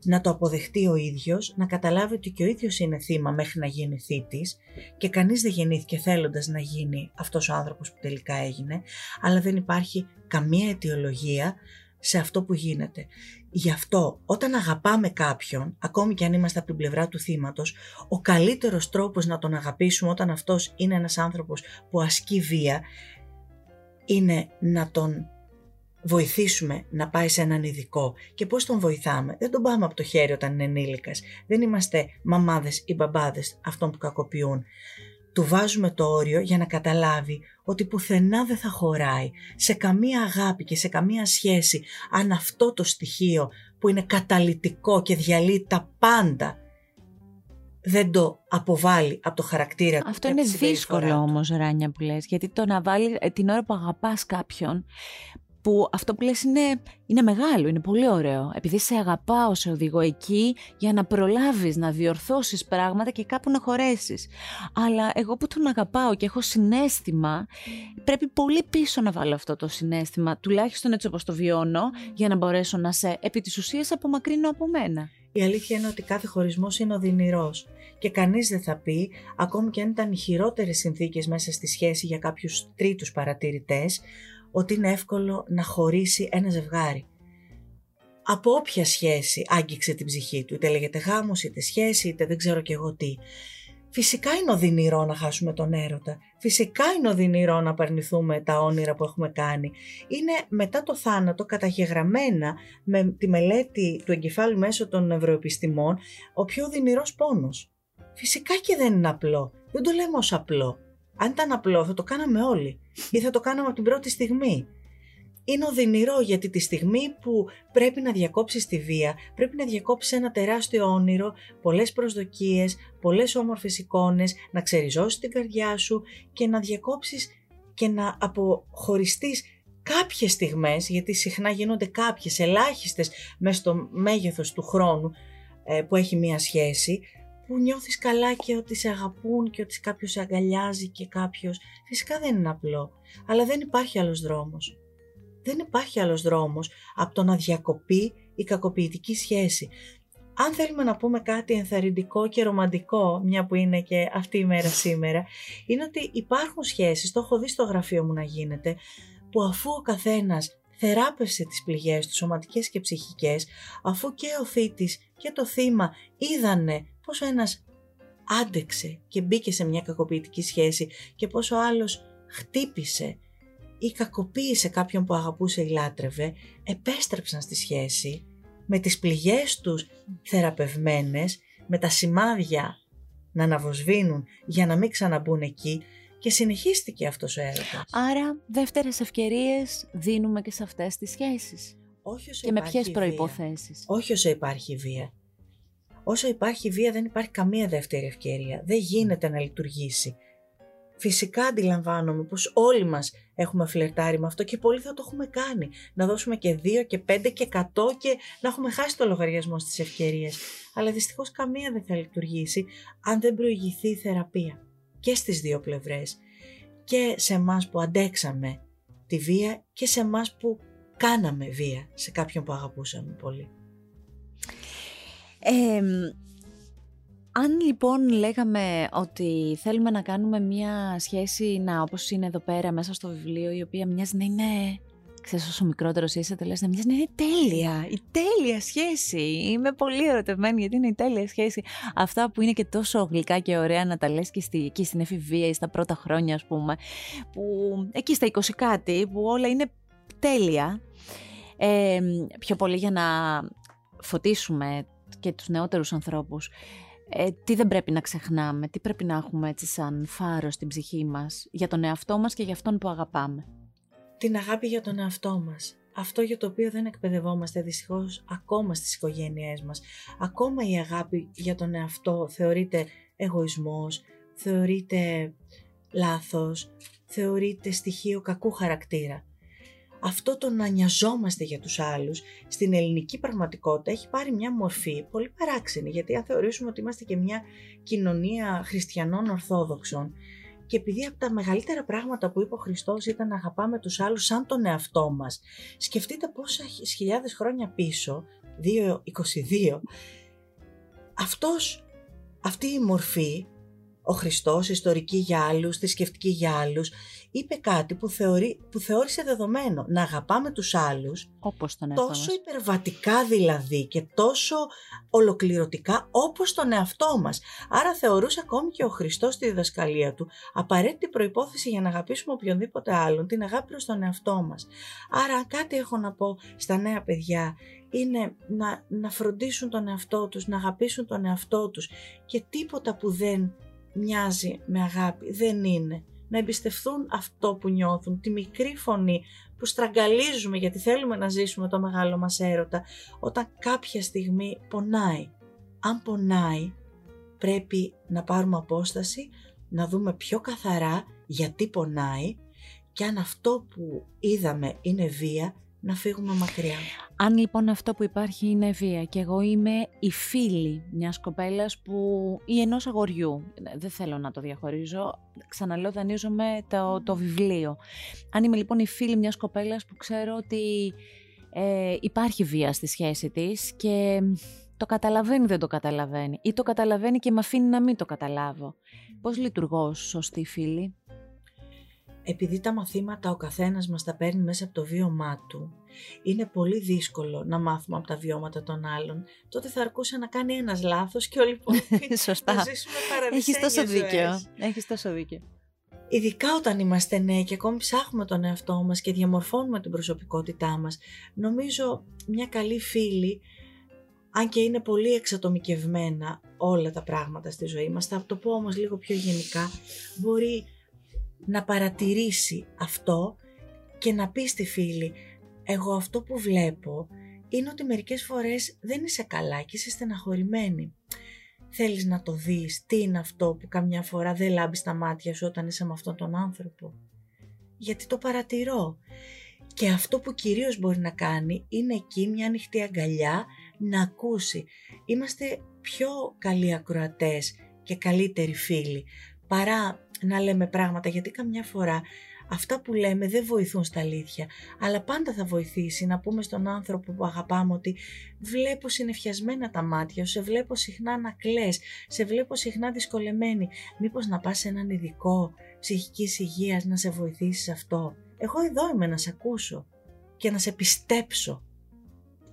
να το αποδεχτεί ο ίδιος, να καταλάβει ότι και ο ίδιος είναι θύμα μέχρι να γίνει θήτης και κανείς δεν γεννήθηκε θέλοντας να γίνει αυτός ο άνθρωπος που τελικά έγινε, αλλά δεν υπάρχει καμία αιτιολογία σε αυτό που γίνεται. Γι' αυτό όταν αγαπάμε κάποιον, ακόμη και αν είμαστε από την πλευρά του θύματος, ο καλύτερος τρόπος να τον αγαπήσουμε όταν αυτός είναι ένας άνθρωπος που ασκεί βία, είναι να τον βοηθήσουμε να πάει σε έναν ειδικό. Και πώς τον βοηθάμε. Δεν τον πάμε από το χέρι όταν είναι ενήλικας. Δεν είμαστε μαμάδες ή μπαμπάδες αυτών που κακοποιούν. Του βάζουμε το όριο για να καταλάβει ότι πουθενά δεν θα χωράει σε καμία αγάπη και σε καμία σχέση αν αυτό το στοιχείο που είναι καταλυτικό και διαλύει τα πάντα δεν το αποβάλει από το χαρακτήρα Αυτό είναι δύσκολο όμως Ράνια που λες γιατί το να βάλει ε, την ώρα που αγαπάς κάποιον που αυτό που λες είναι, είναι μεγάλο, είναι πολύ ωραίο. Επειδή σε αγαπάω, σε οδηγώ εκεί για να προλάβεις, να διορθώσεις πράγματα και κάπου να χωρέσεις. Αλλά εγώ που τον αγαπάω και έχω συνέστημα, πρέπει πολύ πίσω να βάλω αυτό το συνέστημα, τουλάχιστον έτσι όπως το βιώνω, για να μπορέσω να σε επί της ουσίας απομακρύνω από μένα. Η αλήθεια είναι ότι κάθε χωρισμός είναι οδυνηρός και κανείς δεν θα πει, ακόμη και αν ήταν οι χειρότερες συνθήκες μέσα στη σχέση για κάποιους τρίτους παρατηρητές, ότι είναι εύκολο να χωρίσει ένα ζευγάρι. Από όποια σχέση άγγιξε την ψυχή του, είτε λέγεται γάμος, είτε σχέση, είτε δεν ξέρω και εγώ τι. Φυσικά είναι οδυνηρό να χάσουμε τον έρωτα. Φυσικά είναι οδυνηρό να παρνηθούμε τα όνειρα που έχουμε κάνει. Είναι μετά το θάνατο καταγεγραμμένα με τη μελέτη του εγκεφάλου μέσω των νευροεπιστημών ο πιο οδυνηρός πόνος. Φυσικά και δεν είναι απλό. Δεν το λέμε ως απλό. Αν ήταν απλό θα το κάναμε όλοι ή θα το κάναμε από την πρώτη στιγμή. Είναι οδυνηρό γιατί τη στιγμή που πρέπει να διακόψεις τη βία, πρέπει να διακόψεις ένα τεράστιο όνειρο, πολλές προσδοκίες, πολλές όμορφες εικόνες, να ξεριζώσεις την καρδιά σου και να διακόψεις και να αποχωριστείς κάποιες στιγμές, γιατί συχνά γίνονται κάποιες ελάχιστες μέσα στο μέγεθος του χρόνου ε, που έχει μία σχέση, που νιώθεις καλά και ότι σε αγαπούν και ότι κάποιος σε αγκαλιάζει και κάποιος. Φυσικά δεν είναι απλό, αλλά δεν υπάρχει άλλος δρόμος. Δεν υπάρχει άλλος δρόμος από το να διακοπεί η κακοποιητική σχέση. Αν θέλουμε να πούμε κάτι ενθαρρυντικό και ρομαντικό, μια που είναι και αυτή η μέρα σήμερα, είναι ότι υπάρχουν σχέσεις, το έχω δει στο γραφείο μου να γίνεται, που αφού ο καθένας θεράπευσε τις πληγές του σωματικές και ψυχικές, αφού και ο θήτης και το θύμα είδανε πόσο ένας άντεξε και μπήκε σε μια κακοποιητική σχέση και πόσο άλλος χτύπησε ή κακοποίησε κάποιον που αγαπούσε ή λάτρευε, επέστρεψαν στη σχέση με τις πληγές τους θεραπευμένες, με τα σημάδια να αναβοσβήνουν για να μην ξαναμπούν εκεί και συνεχίστηκε αυτός ο έρωτας. Άρα δεύτερες ευκαιρίες δίνουμε και σε αυτές τις σχέσεις. Όχι όσο Και με υπάρχει ποιες βία. προϋποθέσεις; Όχι όσο υπάρχει βία. Όσο υπάρχει βία δεν υπάρχει καμία δεύτερη ευκαιρία. Δεν γίνεται να λειτουργήσει. Φυσικά αντιλαμβάνομαι πως όλοι μας έχουμε φλερτάρει με αυτό και πολλοί θα το έχουμε κάνει. Να δώσουμε και δύο και πέντε και εκατό και να έχουμε χάσει το λογαριασμό στις ευκαιρίες. Αλλά δυστυχώς καμία δεν θα λειτουργήσει αν δεν προηγηθεί η θεραπεία. Και στις δύο πλευρές. Και σε εμάς που αντέξαμε τη βία και σε εμάς που κάναμε βία σε κάποιον που αγαπούσαμε πολύ. Ε, αν λοιπόν λέγαμε ότι θέλουμε να κάνουμε μια σχέση, να όπως είναι εδώ πέρα μέσα στο βιβλίο, η οποία μοιάζει να είναι, ξέρεις όσο μικρότερος είσαι, το λες να μοιάζει να είναι τέλεια, η τέλεια σχέση. Είμαι πολύ ερωτευμένη γιατί είναι η τέλεια σχέση. Αυτά που είναι και τόσο γλυκά και ωραία να τα λες και, στη, και στην εφηβεία ή στα πρώτα χρόνια ας πούμε, που εκεί στα 20 κάτι, που όλα είναι τέλεια. Ε, πιο πολύ για να φωτίσουμε και τους νεότερους ανθρώπους ε, τι δεν πρέπει να ξεχνάμε, τι πρέπει να έχουμε έτσι σαν φάρος στην ψυχή μας για τον εαυτό μας και για αυτόν που αγαπάμε. Την αγάπη για τον εαυτό μας. Αυτό για το οποίο δεν εκπαιδευόμαστε δυστυχώς ακόμα στις οικογένειές μας. Ακόμα η αγάπη για τον εαυτό θεωρείται εγωισμός, θεωρείται λάθος, θεωρείται στοιχείο κακού χαρακτήρα αυτό το να νοιαζόμαστε για τους άλλους στην ελληνική πραγματικότητα έχει πάρει μια μορφή πολύ παράξενη γιατί αν θεωρήσουμε ότι είμαστε και μια κοινωνία χριστιανών ορθόδοξων και επειδή από τα μεγαλύτερα πράγματα που είπε ο Χριστός ήταν να αγαπάμε τους άλλους σαν τον εαυτό μας, σκεφτείτε πόσα χιλιάδες χρόνια πίσω, 2-22, αυτός, αυτή η μορφή ο Χριστός, ιστορική για άλλους, θρησκευτική για άλλους, είπε κάτι που, θεωρεί, που θεώρησε δεδομένο. Να αγαπάμε τους άλλους, όπως τον τόσο υπερβατικά δηλαδή και τόσο ολοκληρωτικά όπως τον εαυτό μας. Άρα θεωρούσε ακόμη και ο Χριστός στη διδασκαλία του απαραίτητη προϋπόθεση για να αγαπήσουμε οποιονδήποτε άλλον, την αγάπη προς τον εαυτό μας. Άρα κάτι έχω να πω στα νέα παιδιά είναι να, να φροντίσουν τον εαυτό τους, να αγαπήσουν τον εαυτό τους και τίποτα που δεν μοιάζει με αγάπη. Δεν είναι. Να εμπιστευθούν αυτό που νιώθουν, τη μικρή φωνή που στραγγαλίζουμε γιατί θέλουμε να ζήσουμε το μεγάλο μας έρωτα όταν κάποια στιγμή πονάει. Αν πονάει πρέπει να πάρουμε απόσταση, να δούμε πιο καθαρά γιατί πονάει και αν αυτό που είδαμε είναι βία να φύγουμε μακριά. Αν λοιπόν αυτό που υπάρχει είναι βία και εγώ είμαι η φίλη μιας κοπέλας που ή ενός αγοριού, δεν θέλω να το διαχωρίζω, ξαναλέω δανείζομαι το, το βιβλίο. Αν είμαι λοιπόν η φίλη μιας κοπέλας που ξέρω ότι ε, υπάρχει βία στη σχέση της και το καταλαβαίνει δεν το καταλαβαίνει ή το καταλαβαίνει και με αφήνει να μην το καταλάβω. Πώς λειτουργώ σωστή φίλη; Επειδή τα μαθήματα ο καθένας μας τα παίρνει μέσα από το βίωμά του, είναι πολύ δύσκολο να μάθουμε από τα βιώματα των άλλων, τότε θα αρκούσε να κάνει ένας λάθος και όλοι οι Σωστά. να ζήσουμε Έχεις τόσο δίκιο. Έχεις τόσο δίκιο. Ειδικά όταν είμαστε νέοι και ακόμη ψάχνουμε τον εαυτό μας και διαμορφώνουμε την προσωπικότητά μας, νομίζω μια καλή φίλη, αν και είναι πολύ εξατομικευμένα όλα τα πράγματα στη ζωή μας, θα το πω όμως λίγο πιο γενικά, μπορεί να παρατηρήσει αυτό και να πει στη φίλη εγώ αυτό που βλέπω είναι ότι μερικές φορές δεν είσαι καλά και είσαι στεναχωρημένη. Θέλεις να το δεις τι είναι αυτό που καμιά φορά δεν λάμπεις τα μάτια σου όταν είσαι με αυτόν τον άνθρωπο. Γιατί το παρατηρώ. Και αυτό που κυρίως μπορεί να κάνει είναι εκεί μια ανοιχτή αγκαλιά να ακούσει. Είμαστε πιο καλοί ακροατές και καλύτεροι φίλοι παρά να λέμε πράγματα γιατί καμιά φορά αυτά που λέμε δεν βοηθούν στα αλήθεια. Αλλά πάντα θα βοηθήσει να πούμε στον άνθρωπο που αγαπάμε ότι βλέπω συνεφιασμένα τα μάτια σου, σε βλέπω συχνά να κλαις, σε βλέπω συχνά δυσκολεμένη. Μήπως να πας σε έναν ειδικό ψυχικής υγείας να σε βοηθήσει αυτό; Εγώ εδώ είμαι να σε ακούσω και να σε πιστέψω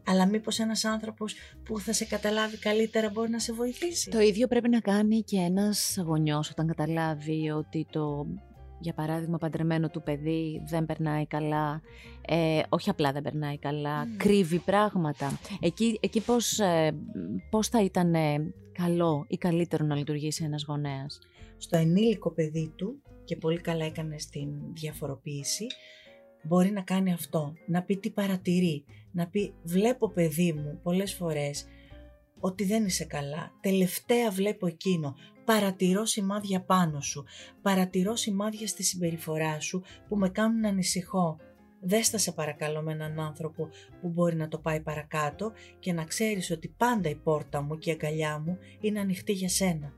αλλά μήπως ένας άνθρωπος που θα σε καταλάβει καλύτερα μπορεί να σε βοηθήσει; Το ίδιο πρέπει να κάνει και ένας γονιός όταν καταλάβει ότι το για παράδειγμα παντρεμένο του παιδί δεν περνάει καλά, ε, όχι απλά δεν περνάει καλά, κρύβει πράγματα. Εκεί, εκεί πώς, ε, πώς θα ήταν καλό ή καλύτερο να λειτουργήσει ένας γονέας; Στο ενήλικο παιδί του, και πολύ καλά έκανε στην διαφοροποίηση, μπορεί να κάνει αυτό, να πει τι παρατηρεί, να πει βλέπω παιδί μου πολλές φορές ότι δεν είσαι καλά, τελευταία βλέπω εκείνο, παρατηρώ σημάδια πάνω σου, παρατηρώ σημάδια στη συμπεριφορά σου που με κάνουν να ανησυχώ. Δέστα σε παρακαλώ με έναν άνθρωπο που μπορεί να το πάει παρακάτω και να ξέρεις ότι πάντα η πόρτα μου και η αγκαλιά μου είναι ανοιχτή για σένα.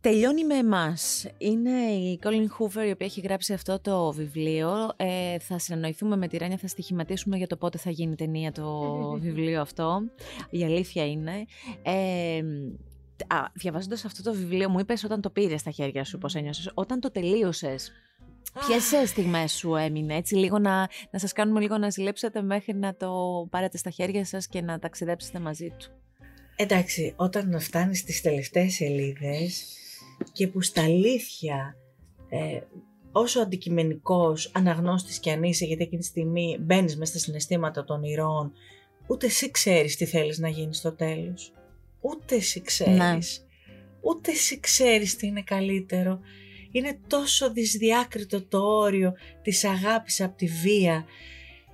Τελειώνει με εμάς. Είναι η Colin Hoover η οποία έχει γράψει αυτό το βιβλίο. Ε, θα συνεννοηθούμε με τη Ράνια, θα στοιχηματίσουμε για το πότε θα γίνει ταινία το βιβλίο αυτό. Η αλήθεια είναι. Ε, α, διαβάζοντας αυτό το βιβλίο μου είπες όταν το πήρες στα χέρια σου πώς ένιωσες. Όταν το τελείωσες, Ποιες στιγμές σου έμεινε, έτσι λίγο να, να σας κάνουμε λίγο να ζηλέψετε μέχρι να το πάρετε στα χέρια σας και να ταξιδέψετε μαζί του. Εντάξει, όταν φτάνεις στις τελευταίες σελίδες και που στα αλήθεια ε, όσο αντικειμενικός αναγνώστης και αν είσαι γιατί εκείνη τη στιγμή μπαίνεις μέσα στα συναισθήματα των ηρώων ούτε εσύ ξέρεις τι θέλεις να γίνεις στο τέλος. Ούτε εσύ ξέρεις. Ναι. ούτε εσύ ξέρεις τι είναι καλύτερο. Είναι τόσο δυσδιάκριτο το όριο της αγάπης από τη βία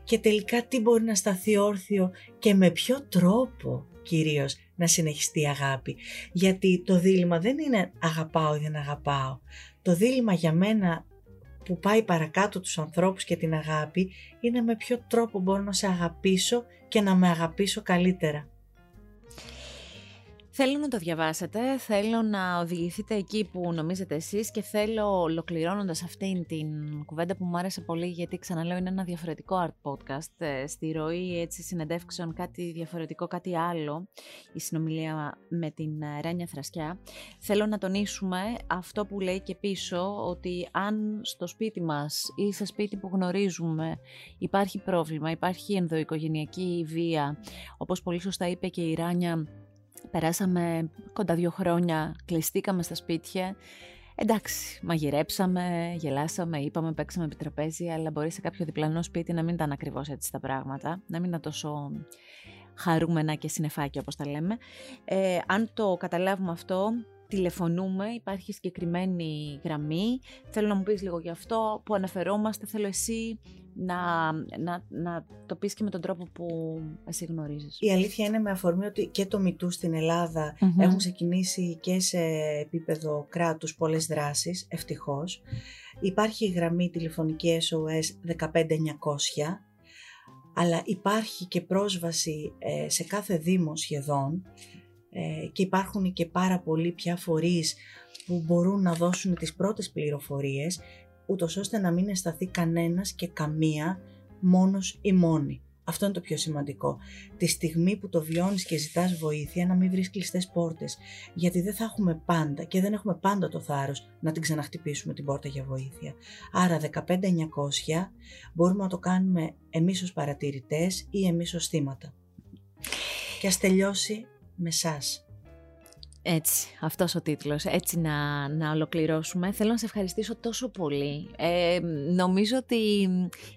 και τελικά τι μπορεί να σταθεί όρθιο και με ποιο τρόπο κυρίως να συνεχιστεί η αγάπη. Γιατί το δίλημα δεν είναι αγαπάω ή δεν αγαπάω. Το δίλημα για μένα που πάει παρακάτω τους ανθρώπους και την αγάπη είναι με ποιο τρόπο μπορώ να σε αγαπήσω και να με αγαπήσω καλύτερα. Θέλω να το διαβάσετε, θέλω να οδηγηθείτε εκεί που νομίζετε εσείς και θέλω ολοκληρώνοντας αυτήν την κουβέντα που μου άρεσε πολύ γιατί ξαναλέω είναι ένα διαφορετικό art podcast ε, στη ροή έτσι συνεντεύξεων κάτι διαφορετικό, κάτι άλλο η συνομιλία με την ε, Ρένια Θρασκιά. Θέλω να τονίσουμε αυτό που λέει και πίσω ότι αν στο σπίτι μας ή σε σπίτι που γνωρίζουμε υπάρχει πρόβλημα, υπάρχει ενδοοικογενειακή βία όπως πολύ σωστά είπε και η Ράνια Περάσαμε κοντά δύο χρόνια, κλειστήκαμε στα σπίτια. Εντάξει, μαγειρέψαμε, γελάσαμε, είπαμε, παίξαμε επί τραπέζι, αλλά μπορεί σε κάποιο διπλανό σπίτι να μην ήταν ακριβώς έτσι τα πράγματα, να μην ήταν τόσο χαρούμενα και συνεφάκια όπως τα λέμε. Ε, αν το καταλάβουμε αυτό, τηλεφωνούμε, υπάρχει συγκεκριμένη γραμμή. Θέλω να μου πεις λίγο γι' αυτό που αναφερόμαστε, θέλω εσύ να, να, να το πεις και με τον τρόπο που εσύ γνωρίζεις. Η αλήθεια είναι με αφορμή ότι και το Μητού στην ελλαδα έχουν ξεκινήσει και σε επίπεδο κράτους πολλές δράσεις, ευτυχώς. Υπάρχει η γραμμή τηλεφωνική SOS 15900, αλλά υπάρχει και πρόσβαση ε, σε κάθε δήμο σχεδόν ε, και υπάρχουν και πάρα πολλοί πια φορείς που μπορούν να δώσουν τις πρώτες πληροφορίες ούτως ώστε να μην αισθαθεί κανένας και καμία μόνος ή μόνη. Αυτό είναι το πιο σημαντικό. Τη στιγμή που το βιώνεις και ζητάς βοήθεια να μην βρεις κλειστές πόρτες. Γιατί δεν θα έχουμε πάντα και δεν έχουμε πάντα το θάρρος να την ξαναχτυπήσουμε την πόρτα για βοήθεια. Άρα 15900 μπορούμε να το κάνουμε εμείς ως παρατηρητές ή εμείς ως θύματα. Και ας τελειώσει με σας. Έτσι, αυτός ο τίτλος, έτσι να, να ολοκληρώσουμε. Θέλω να σε ευχαριστήσω τόσο πολύ. Ε, νομίζω ότι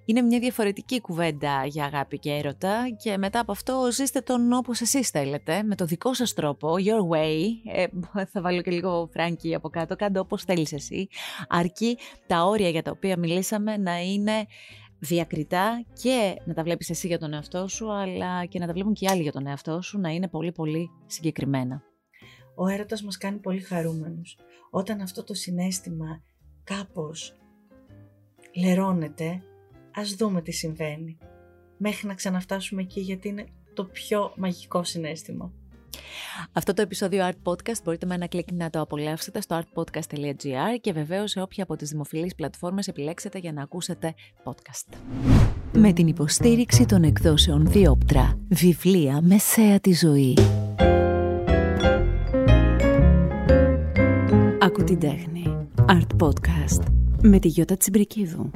είναι μια διαφορετική κουβέντα για αγάπη και έρωτα και μετά από αυτό ζήστε τον όπως εσείς θέλετε, με το δικό σας τρόπο, your way. Ε, θα βάλω και λίγο φράγκι από κάτω, κάντε όπως θέλεις εσύ. Αρκεί τα όρια για τα οποία μιλήσαμε να είναι διακριτά και να τα βλέπεις εσύ για τον εαυτό σου, αλλά και να τα βλέπουν και οι άλλοι για τον εαυτό σου, να είναι πολύ πολύ συγκεκριμένα. Ο έρωτας μας κάνει πολύ χαρούμενους. Όταν αυτό το συνέστημα κάπως λερώνεται, ας δούμε τι συμβαίνει. Μέχρι να ξαναφτάσουμε εκεί γιατί είναι το πιο μαγικό συνέστημα. Αυτό το επεισόδιο Art Podcast μπορείτε με ένα κλικ να το απολαύσετε στο artpodcast.gr και βεβαίως σε όποια από τις δημοφιλείς πλατφόρμες επιλέξετε για να ακούσετε podcast. Με την υποστήριξη των εκδόσεων Διόπτρα, βιβλία μεσαία τη ζωή. Ακού την τέχνη. Art Podcast με τη Γιώτα Τσιμπρικίδου.